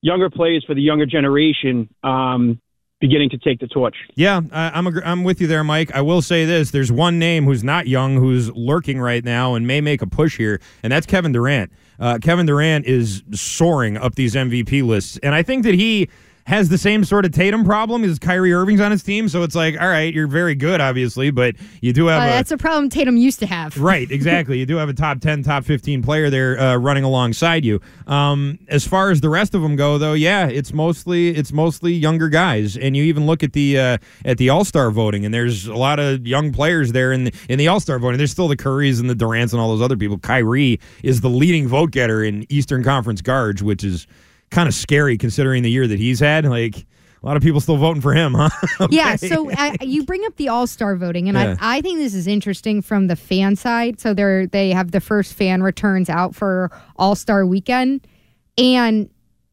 Speaker 9: younger players for the younger generation um, beginning to take the torch.
Speaker 1: Yeah, I, I'm agr I'm with you there, Mike. I will say this: there's one name who's not young, who's lurking right now, and may make a push here, and that's Kevin Durant. Uh, Kevin Durant is soaring up these MVP lists, and I think that he. Has the same sort of Tatum problem as Kyrie Irving's on his team. So it's like, all right, you're very good, obviously, but you do
Speaker 2: Uh,
Speaker 1: have a,
Speaker 2: that's a problem Tatum used to have. *laughs*
Speaker 1: Right, exactly. you do have a top 10, top 15 player there uh, running alongside you. Um, as far as the rest of them go, though, yeah, it's mostly it's mostly younger guys. And you even look at the uh, at the All Star voting, and there's a lot of young players there in the, in the All Star voting. There's still the Currys and the Durants and all those other people. Kyrie is the leading vote getter in Eastern Conference guards, which is kind of scary considering the year that he's had. Like a lot of people still voting for him, *laughs* huh?
Speaker 2: Yeah, so uh, you bring up the All Star voting, and
Speaker 1: Yeah.
Speaker 2: I, I think this is interesting from the fan side. So they're they have the first fan returns out for All Star Weekend, and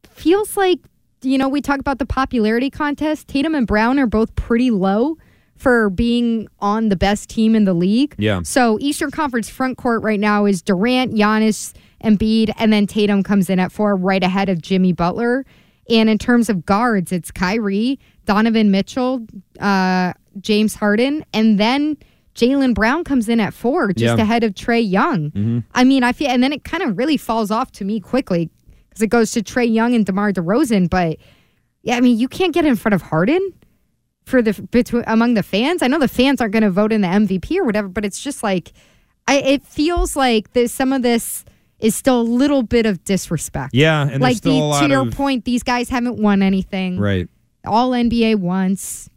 Speaker 2: feels like you know we talk about the popularity contest. Tatum and Brown are both pretty low for being on the best team in the league.
Speaker 1: Yeah.
Speaker 2: So Eastern Conference front court right now is Durant, Giannis, Embiid, and then Tatum comes in at four, right ahead of Jimmy Butler. And in terms of guards, it's Kyrie, Donovan Mitchell, uh, James Harden, and then Jaylen Brown comes in at four, just
Speaker 1: Yeah.
Speaker 2: ahead of Trae Young.
Speaker 1: Mhm.
Speaker 2: I mean, I feel, and then it kind of really falls off to me quickly because it goes to Trae Young and DeMar DeRozan. But yeah, I mean, you can't get in front of Harden for the between among the fans. I know the fans aren't going to vote in the MVP or whatever, but it's just like I. It feels like there's some of this is still a little bit of disrespect.
Speaker 1: Yeah, and
Speaker 2: like
Speaker 1: still
Speaker 2: the, to your
Speaker 1: of-
Speaker 2: point, these guys haven't won anything.
Speaker 1: right.
Speaker 2: All NBA once.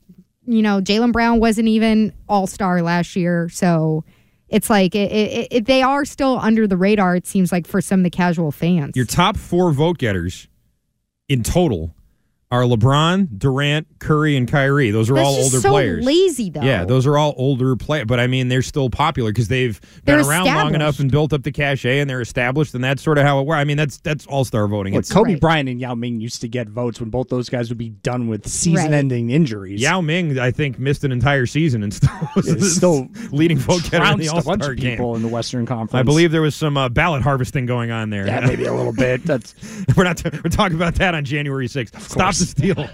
Speaker 2: You know, Jaylen Brown wasn't even All Star last year, so it's like it, it, it, they are still under the radar. It seems like for some of the casual fans.
Speaker 1: Your top four vote getters in total are LeBron, Durant, Curry, and Kyrie. Those are
Speaker 2: That's
Speaker 1: all
Speaker 2: just
Speaker 1: older
Speaker 2: so
Speaker 1: players.
Speaker 2: lazy, though.
Speaker 1: Yeah, those are all older players. But I mean, they're still popular because they've been
Speaker 2: They're
Speaker 1: around long enough and built up the cachet, and they're established, and that's sort of how it works. I mean, that's that's all star voting.
Speaker 4: Look,
Speaker 1: It's
Speaker 4: Kobe Bryant and Yao Ming used to get votes when both those guys would be done with season-ending injuries.
Speaker 1: Yao Ming, I think, missed an entire season and still *laughs* was
Speaker 4: Yeah, still *laughs*
Speaker 1: leading vote getter in the All Star game.
Speaker 4: people in the Western Conference.
Speaker 1: I believe there was some uh, ballot harvesting going on there.
Speaker 4: Yeah, maybe a little bit. *laughs* That's
Speaker 1: we're not. we're talking about that on January sixth. Stop steal. *laughs*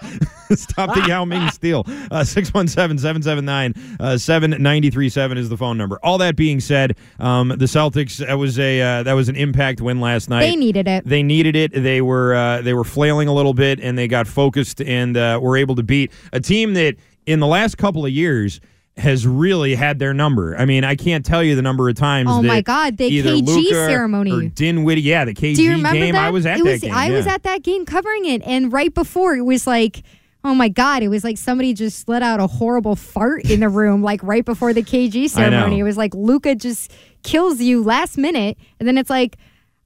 Speaker 1: Stop the Yao Ming *laughs* steal. Uh, 617-779-7937 is the phone number. All that being said, um, the Celtics that was a uh, that was an impact win last night.
Speaker 2: They needed it.
Speaker 1: They needed it. They were uh, they were flailing a little bit, and they got focused and uh, were able to beat a team that in the last couple of years has really had their number. I mean, I can't tell you the number of times.
Speaker 2: Oh my God, the KG
Speaker 1: Luka
Speaker 2: ceremony.
Speaker 1: or Dinwiddie. Yeah, the KG
Speaker 2: Do you remember
Speaker 1: game.
Speaker 2: that?
Speaker 1: I was at
Speaker 2: it
Speaker 1: that
Speaker 2: was,
Speaker 1: game.
Speaker 2: I was at that game covering it, and right before it was like, oh my god, it was like somebody just let out a horrible fart in the *laughs* room, like right before the KG ceremony. It was like Luka just kills you last minute, and then it's like.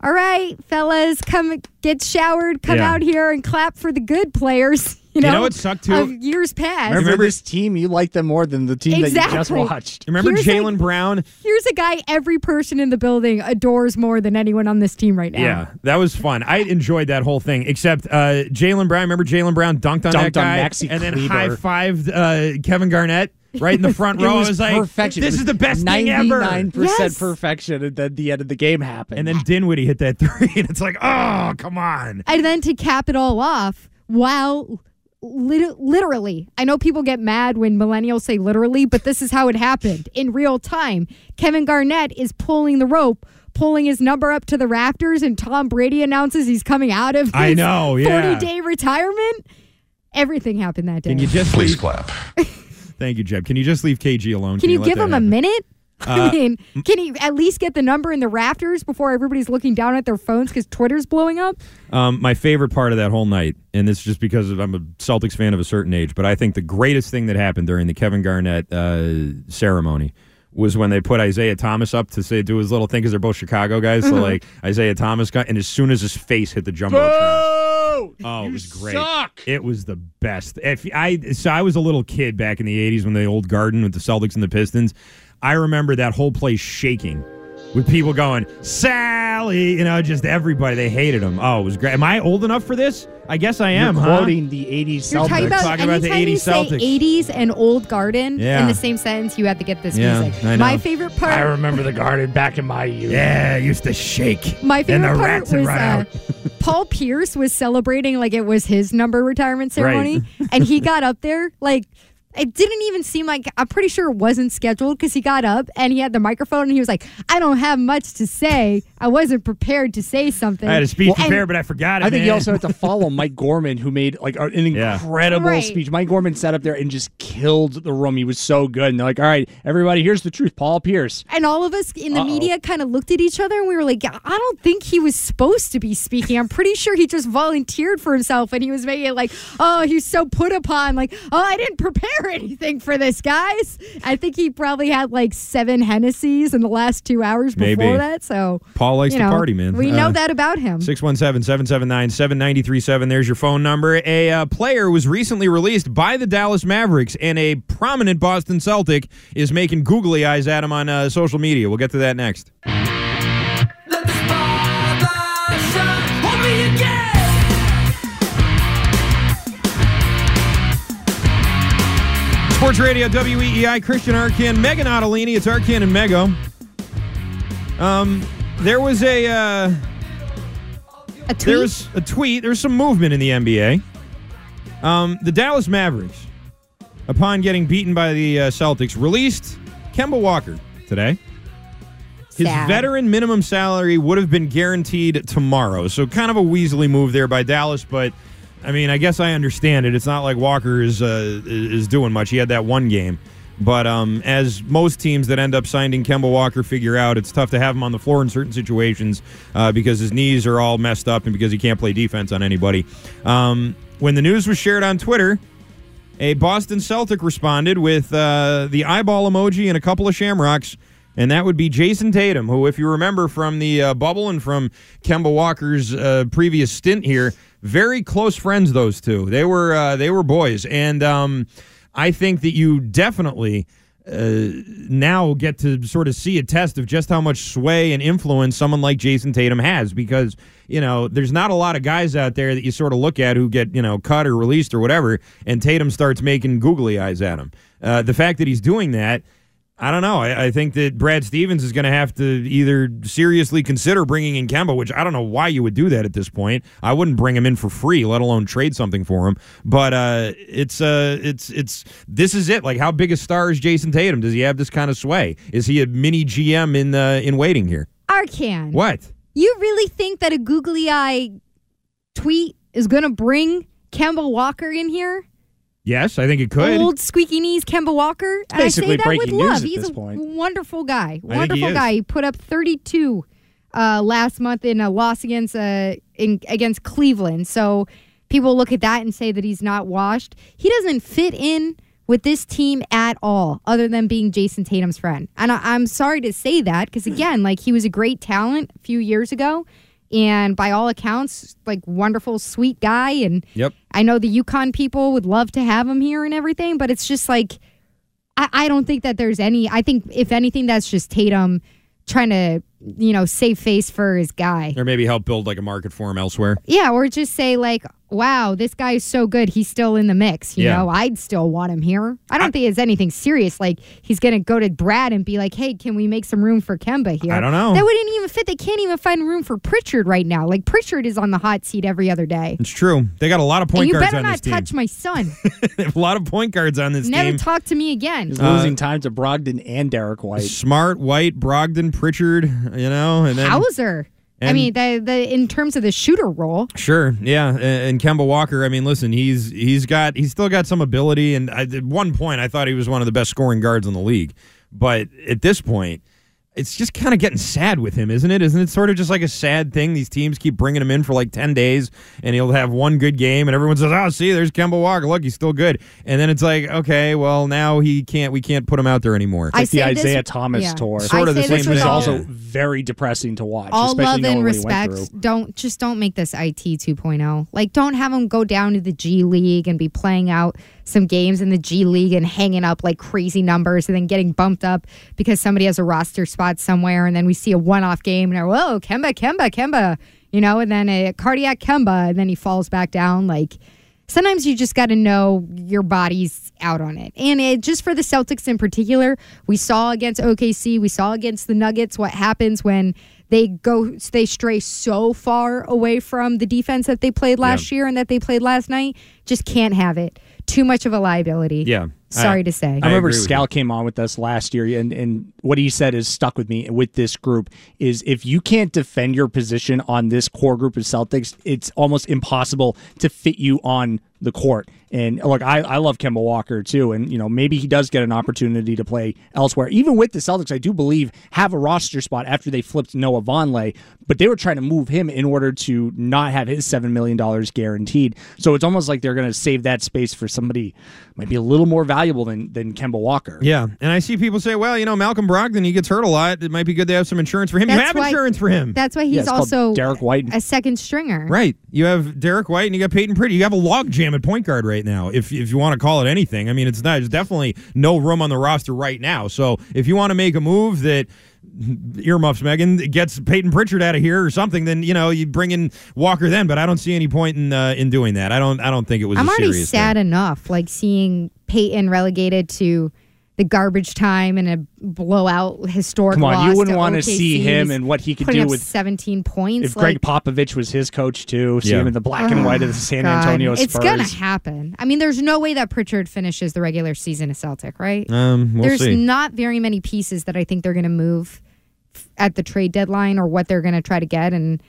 Speaker 2: All right, fellas, come get showered, come
Speaker 4: Yeah.
Speaker 2: out here and clap for the good players. You
Speaker 4: You
Speaker 2: know,
Speaker 4: know what sucked, too?
Speaker 2: Of years past.
Speaker 4: Remember, this team? You like them more than the team that you just
Speaker 2: Exactly.
Speaker 4: watched.
Speaker 1: Remember
Speaker 2: Here's
Speaker 1: Jaylen Brown?
Speaker 2: Here's a guy every person in the building adores more than anyone on this team right now.
Speaker 1: Yeah, that was fun. I enjoyed that whole thing. Except uh, Jaylen Brown. Remember Jaylen Brown dunked on that
Speaker 4: Dunked on
Speaker 1: guy and then high fived uh, Kevin Garnett right in the front *laughs*
Speaker 4: It
Speaker 1: row.
Speaker 4: was
Speaker 1: I was like,
Speaker 4: perfection.
Speaker 1: "This
Speaker 4: It
Speaker 1: is
Speaker 4: was
Speaker 1: the best thing ever."
Speaker 4: 99% perfection, and then the end of the game happened.
Speaker 1: And then Dinwiddie hit that *laughs* three, and it's like, oh, come on.
Speaker 2: And then to cap it all off, wow, lit- literally, I know people get mad when millennials say literally, but this is how it happened in real time. Kevin Garnett is pulling the rope. Pulling his number up to the rafters, and Tom Brady announces he's coming out of his
Speaker 1: I know, yeah.
Speaker 2: 40 day retirement. Everything happened that day.
Speaker 1: Can you just please clap? *laughs* Thank you, Jeb. Can you just leave KG alone?
Speaker 2: Can you
Speaker 1: let
Speaker 2: give
Speaker 1: that
Speaker 2: him a minute? *laughs*
Speaker 1: Uh,
Speaker 2: I mean, can he at least get the number in the rafters before everybody's looking down at their phones because Twitter's blowing up?
Speaker 1: Um, my favorite part of that whole night, and this is just because of, I'm a Celtics fan of a certain age, but I think the greatest thing that happened during the Kevin Garnett uh, ceremony was when they put Isiah Thomas up to say do his little thing because they're both Chicago guys. So
Speaker 4: Mhm.
Speaker 1: like Isiah Thomas got, and as soon as his face hit the jumbotron, oh, it was great.
Speaker 4: suck.
Speaker 1: It was the best. If I so I was a little kid back in the '80s when the old Garden with the Celtics and the Pistons. I remember that whole place shaking with people going Sally. You know, just everybody. They hated him. Oh, it was great. Am I old enough for this? I guess I am.
Speaker 4: You're
Speaker 1: huh?
Speaker 4: quoting the 80s
Speaker 2: You're talking about
Speaker 1: Talking about the
Speaker 2: anytime you
Speaker 1: 80s
Speaker 2: say
Speaker 1: Celtics.
Speaker 2: 80s and old garden
Speaker 1: Yeah.
Speaker 2: in the same sentence, you have to get this
Speaker 1: Yeah,
Speaker 2: music.
Speaker 1: I know.
Speaker 2: My favorite part.
Speaker 4: I remember the garden back in my youth.
Speaker 1: Yeah, it used to shake.
Speaker 2: My
Speaker 1: and
Speaker 2: favorite
Speaker 1: the
Speaker 2: part
Speaker 1: rats would
Speaker 2: was
Speaker 1: run
Speaker 2: uh. *laughs* Paul Pierce was celebrating like it was his number retirement ceremony, and he got up there like it didn't even seem like I'm pretty sure it wasn't scheduled because he got up and he had the microphone and he was like, "I don't have much to say. I wasn't prepared to say something."
Speaker 1: I had a speech
Speaker 2: And-
Speaker 1: prepared, but I forgot it.
Speaker 4: I think
Speaker 1: man.
Speaker 4: you also have to follow *laughs* Mike Gorman, who made like an incredible
Speaker 2: Right.
Speaker 4: speech. Mike Gorman sat up there and just killed the room. He was so good. And they're like, "All right, everybody, here's the truth." Paul Pierce.
Speaker 2: And all of us in the
Speaker 4: Uh-oh.
Speaker 2: media kind of looked at each other and we were like, I don't think he was supposed to be speaking. I'm pretty sure he just volunteered for himself and he was making it like, oh, he's so put upon. Like, oh, I didn't prepare *laughs* anything for this, guys. I think he probably had like seven Hennessy's in the last two hours before
Speaker 1: Maybe.
Speaker 2: that. So,
Speaker 1: Paul likes
Speaker 2: you
Speaker 1: to party, man.
Speaker 2: We
Speaker 1: Uh,
Speaker 2: know that about him.
Speaker 1: 617 779 7937. There's your phone number. A uh, player was recently released by the Dallas Mavericks, and a prominent Boston Celtic is making googly eyes at him on uh, social media. We'll get to that next. Sports Radio WEEI, Christian Arcand, Meghan Ottolini. It's Arcand and Mego. Um, there was a uh,
Speaker 2: a
Speaker 1: there was a tweet. There's some movement in the NBA. Um, the Dallas Mavericks, upon getting beaten by the uh, Celtics, released Kemba Walker today. His
Speaker 2: Sad.
Speaker 1: veteran minimum salary would have been guaranteed tomorrow. So kind of a Weasley move there by Dallas, but I mean, I guess I understand it. It's not like Walker is uh, is doing much. He had that one game. But um, as most teams that end up signing Kemba Walker figure out, it's tough to have him on the floor in certain situations uh, because his knees are all messed up and because he can't play defense on anybody. Um, when the news was shared on Twitter, a Boston Celtic responded with uh, the eyeball emoji and a couple of shamrocks, and that would be Jayson Tatum, who, if you remember from the uh, bubble and from Kemba Walker's uh, previous stint here, very close friends. Those two, they were uh, they were boys, and um, I think that you definitely. Uh, now get to sort of see a test of just how much sway and influence someone like Jayson Tatum has because you know there's not a lot of guys out there that you sort of look at who get you know cut or released or whatever and Tatum starts making googly eyes at him uh, the fact that he's doing that I don't know. I, I think that Brad Stevens is going to have to either seriously consider bringing in Kemba, which I don't know why you would do that at this point. I wouldn't bring him in for free, let alone trade something for him. But uh, it's uh, it's it's this is it. Like, how big a star is Jayson Tatum? Does he have this kind of sway? Is he a mini GM in uh, in waiting here?
Speaker 2: Arcand.
Speaker 1: What?
Speaker 2: You really think that a googly eye tweet is going to bring Kemba Walker in here?
Speaker 1: Yes, I think it could.
Speaker 2: Old squeaky knees Kemba Walker. And I say
Speaker 4: basically
Speaker 2: that with
Speaker 4: breaking news
Speaker 2: love.
Speaker 4: at
Speaker 2: He's
Speaker 4: this
Speaker 2: a
Speaker 4: point.
Speaker 2: wonderful guy.
Speaker 1: He
Speaker 2: Wonderful
Speaker 1: is.
Speaker 2: guy. He put up 32 uh, last month in a loss against uh, in, against Cleveland. So people look at that and say that he's not washed. He doesn't fit in with this team at all, other than being Jayson Tatum's friend. And I, I'm sorry to say that because again, like he was a great talent a few years ago, and by all accounts, like wonderful, sweet guy. And
Speaker 1: Yep.
Speaker 2: I know the UConn people would love to have him here and everything, but it's just like I, I don't think that there's any. I think if anything, that's just Tatum trying to you know save face for his guy.
Speaker 1: Or maybe help build like a market for him elsewhere.
Speaker 2: Yeah, or just say like, "Wow, this guy is so good. He's still in the mix." You
Speaker 1: Yeah.
Speaker 2: know, I'd still want him here. I don't think it's anything serious. Like he's gonna go to Brad and be like, "Hey, can we make some room for Kemba here?"
Speaker 1: I don't know.
Speaker 2: That wouldn't even fit. They can't even find room for Pritchard right now. Like Pritchard is on the hot seat every other day.
Speaker 1: It's true. They got a lot of
Speaker 2: And
Speaker 1: point
Speaker 2: you
Speaker 1: guards
Speaker 2: better
Speaker 1: on
Speaker 2: not
Speaker 1: this team.
Speaker 2: touch my son. *laughs*
Speaker 1: A lot of point guards on this
Speaker 2: Never
Speaker 1: team.
Speaker 2: talk to me again.
Speaker 4: He's
Speaker 1: Uh,
Speaker 4: losing time to Brogdon and Derrick White.
Speaker 1: Smart, White, Brogdon, Pritchard, you know, and then
Speaker 2: Hauser. I mean, the the in terms of the shooter role,
Speaker 1: Sure, yeah, and, and Kemba Walker. I mean, listen, he's he's got he's still got some ability, and I, at one point I thought he was one of the best scoring guards in the league, but at this point, it's just kind of getting sad with him, isn't it? Isn't it sort of just like a sad thing? These teams keep bringing him in for like ten days, and he'll have one good game, and everyone says, "Oh, see, there's Kemba Walker. Look, he's still good." And then it's like, okay, well, now he can't. We can't put him out there anymore.
Speaker 2: I
Speaker 4: Like the
Speaker 2: say this-
Speaker 4: Isaiah Thomas
Speaker 2: yeah.
Speaker 4: tour.
Speaker 1: Sort
Speaker 2: I
Speaker 1: of the
Speaker 2: say
Speaker 1: same
Speaker 2: this
Speaker 4: was
Speaker 1: thing.
Speaker 2: all-
Speaker 4: also
Speaker 1: Yeah.
Speaker 4: very depressing to watch.
Speaker 2: all
Speaker 4: especially
Speaker 2: love and
Speaker 4: what he went
Speaker 2: respect. Don't just don't make this IT 2.0. Like, don't have him go down to the G League and be playing out some games in the G League and hanging up like crazy numbers and then getting bumped up because somebody has a roster spot somewhere and then we see a one-off game and whoa Kemba Kemba Kemba you know and then a cardiac Kemba and then he falls back down like sometimes you just got to know your body's out on it. And it, just for the Celtics in particular, we saw against OKC, we saw against the Nuggets what happens when they go they stray so far away from the defense that they played last year and that they played last night. Just can't have it. Too much of a liability.
Speaker 1: Yeah.
Speaker 2: Sorry to say.
Speaker 4: I remember Scal came on with us last year, and, and what he said is stuck with me with this group is if you can't defend your position on this core group of Celtics, it's almost impossible to fit you on the court. And look, I, I love Kemba Walker too, and you know maybe he does get an opportunity to play elsewhere. Even with the Celtics, I do believe have a roster spot after they flipped Noah Vonleh, but they were trying to move him in order to not have his seven million dollars guaranteed. So it's almost like they're going to save that space for somebody might be a little more valuable than than Kemba Walker.
Speaker 1: Yeah, and I see people say, well, you know, Malcolm Brogdon, he gets hurt a lot. It might be good to have some insurance for him. you have
Speaker 2: why-
Speaker 1: insurance for him.
Speaker 2: That's why he's also
Speaker 1: Derrick White.
Speaker 2: a second stringer.
Speaker 1: Right. You have Derrick White and you got Peyton Pritchard. You have a log jam at point guard right now, if, if you want to call it anything. I mean, it's not, there's definitely no room on the roster right now. So if you want to make a move that *laughs* earmuffs Megan gets Peyton Pritchard out of here or something, then you know you bring in Walker then. But I don't see any point in uh, in doing that. I don't I don't think it was.
Speaker 2: I'm
Speaker 1: a
Speaker 2: already
Speaker 1: serious
Speaker 2: sad enough, like seeing Peyton relegated to the garbage time and a blowout historic.
Speaker 4: Come on, you wouldn't
Speaker 2: to
Speaker 4: want to see him and what he could
Speaker 2: putting
Speaker 4: do with
Speaker 2: 17 points.
Speaker 4: if
Speaker 2: Gregg
Speaker 4: Popovich was his coach too. See
Speaker 1: Yeah.
Speaker 4: him in the black and white of the *sighs* San
Speaker 2: God,
Speaker 4: Antonio Spurs.
Speaker 2: It's gonna happen. I mean, there's no way that Pritchard finishes the regular season a Celtic, right?
Speaker 1: Um, we'll
Speaker 2: there's
Speaker 1: see.
Speaker 2: not very many pieces that I think they're gonna move at the trade deadline or what they're gonna try to get and.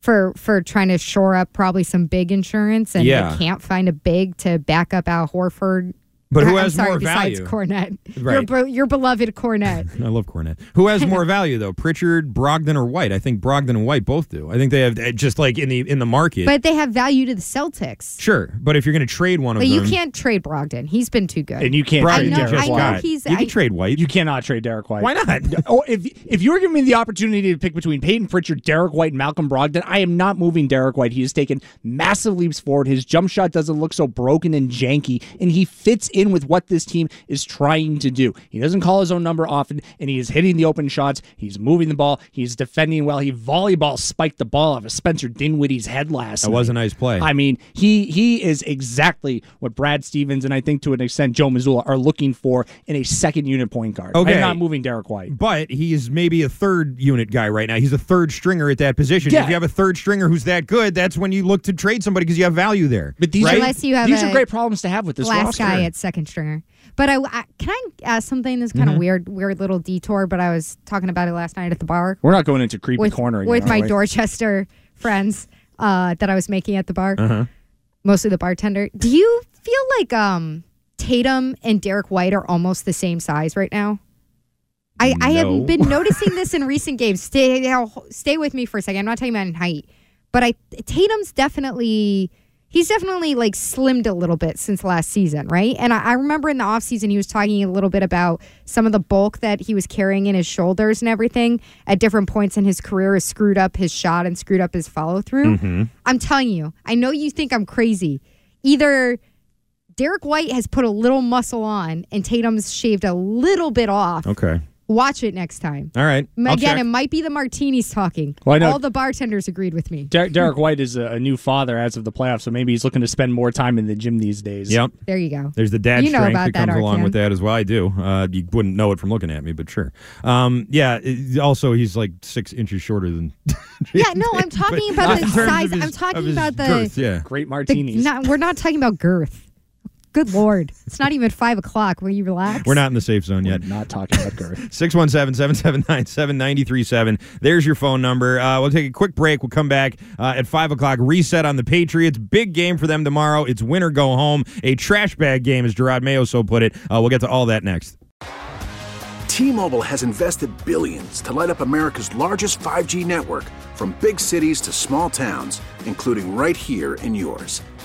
Speaker 2: For, for trying to shore up probably some big insurance and
Speaker 1: Yeah.
Speaker 2: they can't find a big to back up Al Horford.
Speaker 1: But who
Speaker 2: I'm
Speaker 1: has
Speaker 2: sorry,
Speaker 1: more
Speaker 2: besides
Speaker 1: value?
Speaker 2: Kornet, your,
Speaker 1: Right.
Speaker 2: bro- your beloved Kornet. *laughs*
Speaker 1: I love Kornet. Who has *laughs* more value though, Pritchard, Brogdon, or White? I think Brogdon and White both do. I think they have uh, just like in the in the market.
Speaker 2: But they have value to the Celtics.
Speaker 1: sure, but if you're going to trade one of
Speaker 2: But you can't trade Brogdon. He's been too good.
Speaker 4: and you can't
Speaker 1: Brogdon
Speaker 4: trade
Speaker 2: know-
Speaker 1: Derrick
Speaker 2: I know
Speaker 4: White.
Speaker 2: he's-
Speaker 1: you can
Speaker 2: I-
Speaker 1: trade White.
Speaker 4: You cannot trade Derrick White.
Speaker 1: Why not? *laughs*
Speaker 4: oh, if if you were giving me the opportunity to pick between Peyton Pritchard, Derrick White, and Malcolm Brogdon, I am not moving Derrick White. He has taken massive leaps forward. His jump shot doesn't look so broken and janky, and he fits in with what this team is trying to do. He doesn't call his own number often, and he is hitting the open shots. He's moving the ball. He's defending well. He volleyball spiked the ball off of Spencer Dinwiddie's head last
Speaker 1: That was a nice play.
Speaker 4: I mean, he he is exactly what Brad Stevens and I think to an extent Joe Mazzulla are looking for in a second unit point guard.
Speaker 1: Okay.
Speaker 4: I'm not moving Derrick White.
Speaker 1: but he is maybe a third unit guy right now. He's a third stringer at that position.
Speaker 4: Yeah.
Speaker 1: If you have a third stringer who's that good, that's when you look to trade somebody because you have value there.
Speaker 4: But these
Speaker 1: right?
Speaker 4: are
Speaker 2: Unless you have
Speaker 4: these
Speaker 2: a
Speaker 4: are great problems to have with this
Speaker 2: last
Speaker 4: roster.
Speaker 2: guy at second stringer. But I, I can I ask something that's
Speaker 4: Mm-hmm.
Speaker 2: kind of weird, weird little detour. But I was talking about it last night at the bar
Speaker 4: We're not going into creepy
Speaker 2: with
Speaker 4: corner again,
Speaker 2: with my
Speaker 4: we?
Speaker 2: Dorchester friends uh, that I was making at the bar,
Speaker 1: Uh-huh.
Speaker 2: mostly the bartender. Do you feel like um, Tatum and Derrick White are almost the same size right now? I, I have been *laughs* noticing this in recent games. Stay stay with me for a second. I'm not talking about in height, but I Tatum's definitely he's definitely like slimmed a little bit since last season, right? And I, I remember in the offseason he was talking a little bit about some of the bulk that he was carrying in his shoulders and everything at different points in his career has screwed up his shot and screwed up his follow through.
Speaker 1: Mm-hmm.
Speaker 2: I'm telling you, I know you think I'm crazy. Either Derrick White has put a little muscle on and Tatum's shaved a little bit off.
Speaker 1: Okay.
Speaker 2: Watch it next time.
Speaker 1: All right. I'll
Speaker 2: Again,
Speaker 1: check.
Speaker 2: it might be the martinis talking.
Speaker 4: Well, I know-
Speaker 2: All the bartenders agreed with me.
Speaker 4: Der- *laughs* Derrick White is a, a new father as of the playoffs, so maybe he's looking to spend more time in the gym these days.
Speaker 1: Yep.
Speaker 2: There you go.
Speaker 1: There's the dad
Speaker 2: You know
Speaker 1: strength
Speaker 2: about
Speaker 1: that
Speaker 2: that,
Speaker 1: comes along with that as well. I do. Uh, you wouldn't know it from looking at me, but sure. Um, yeah. it- also, he's like six inches shorter than. *laughs*
Speaker 2: Yeah, no, I'm talking about *laughs* the size.
Speaker 1: his-
Speaker 2: I'm talking about the.
Speaker 1: girth, yeah.
Speaker 4: Great
Speaker 2: the
Speaker 4: martinis.
Speaker 2: not, we're not talking about girth. Good lord, it's not even five o'clock. Will you relax?
Speaker 1: We're not in the safe zone yet.
Speaker 4: not talking about girth. *laughs*
Speaker 1: 617 779 7937. There's your phone number. Uh, we'll take a quick break. We'll come back uh, at 5 o'clock. Reset on the Patriots. Big game for them tomorrow. It's win or go home. A trash bag game, as Jerod Mayo so put it. Uh, we'll get to all that next.
Speaker 10: T-Mobile has invested billions to light up America's largest 5G network from big cities to small towns, including right here in yours.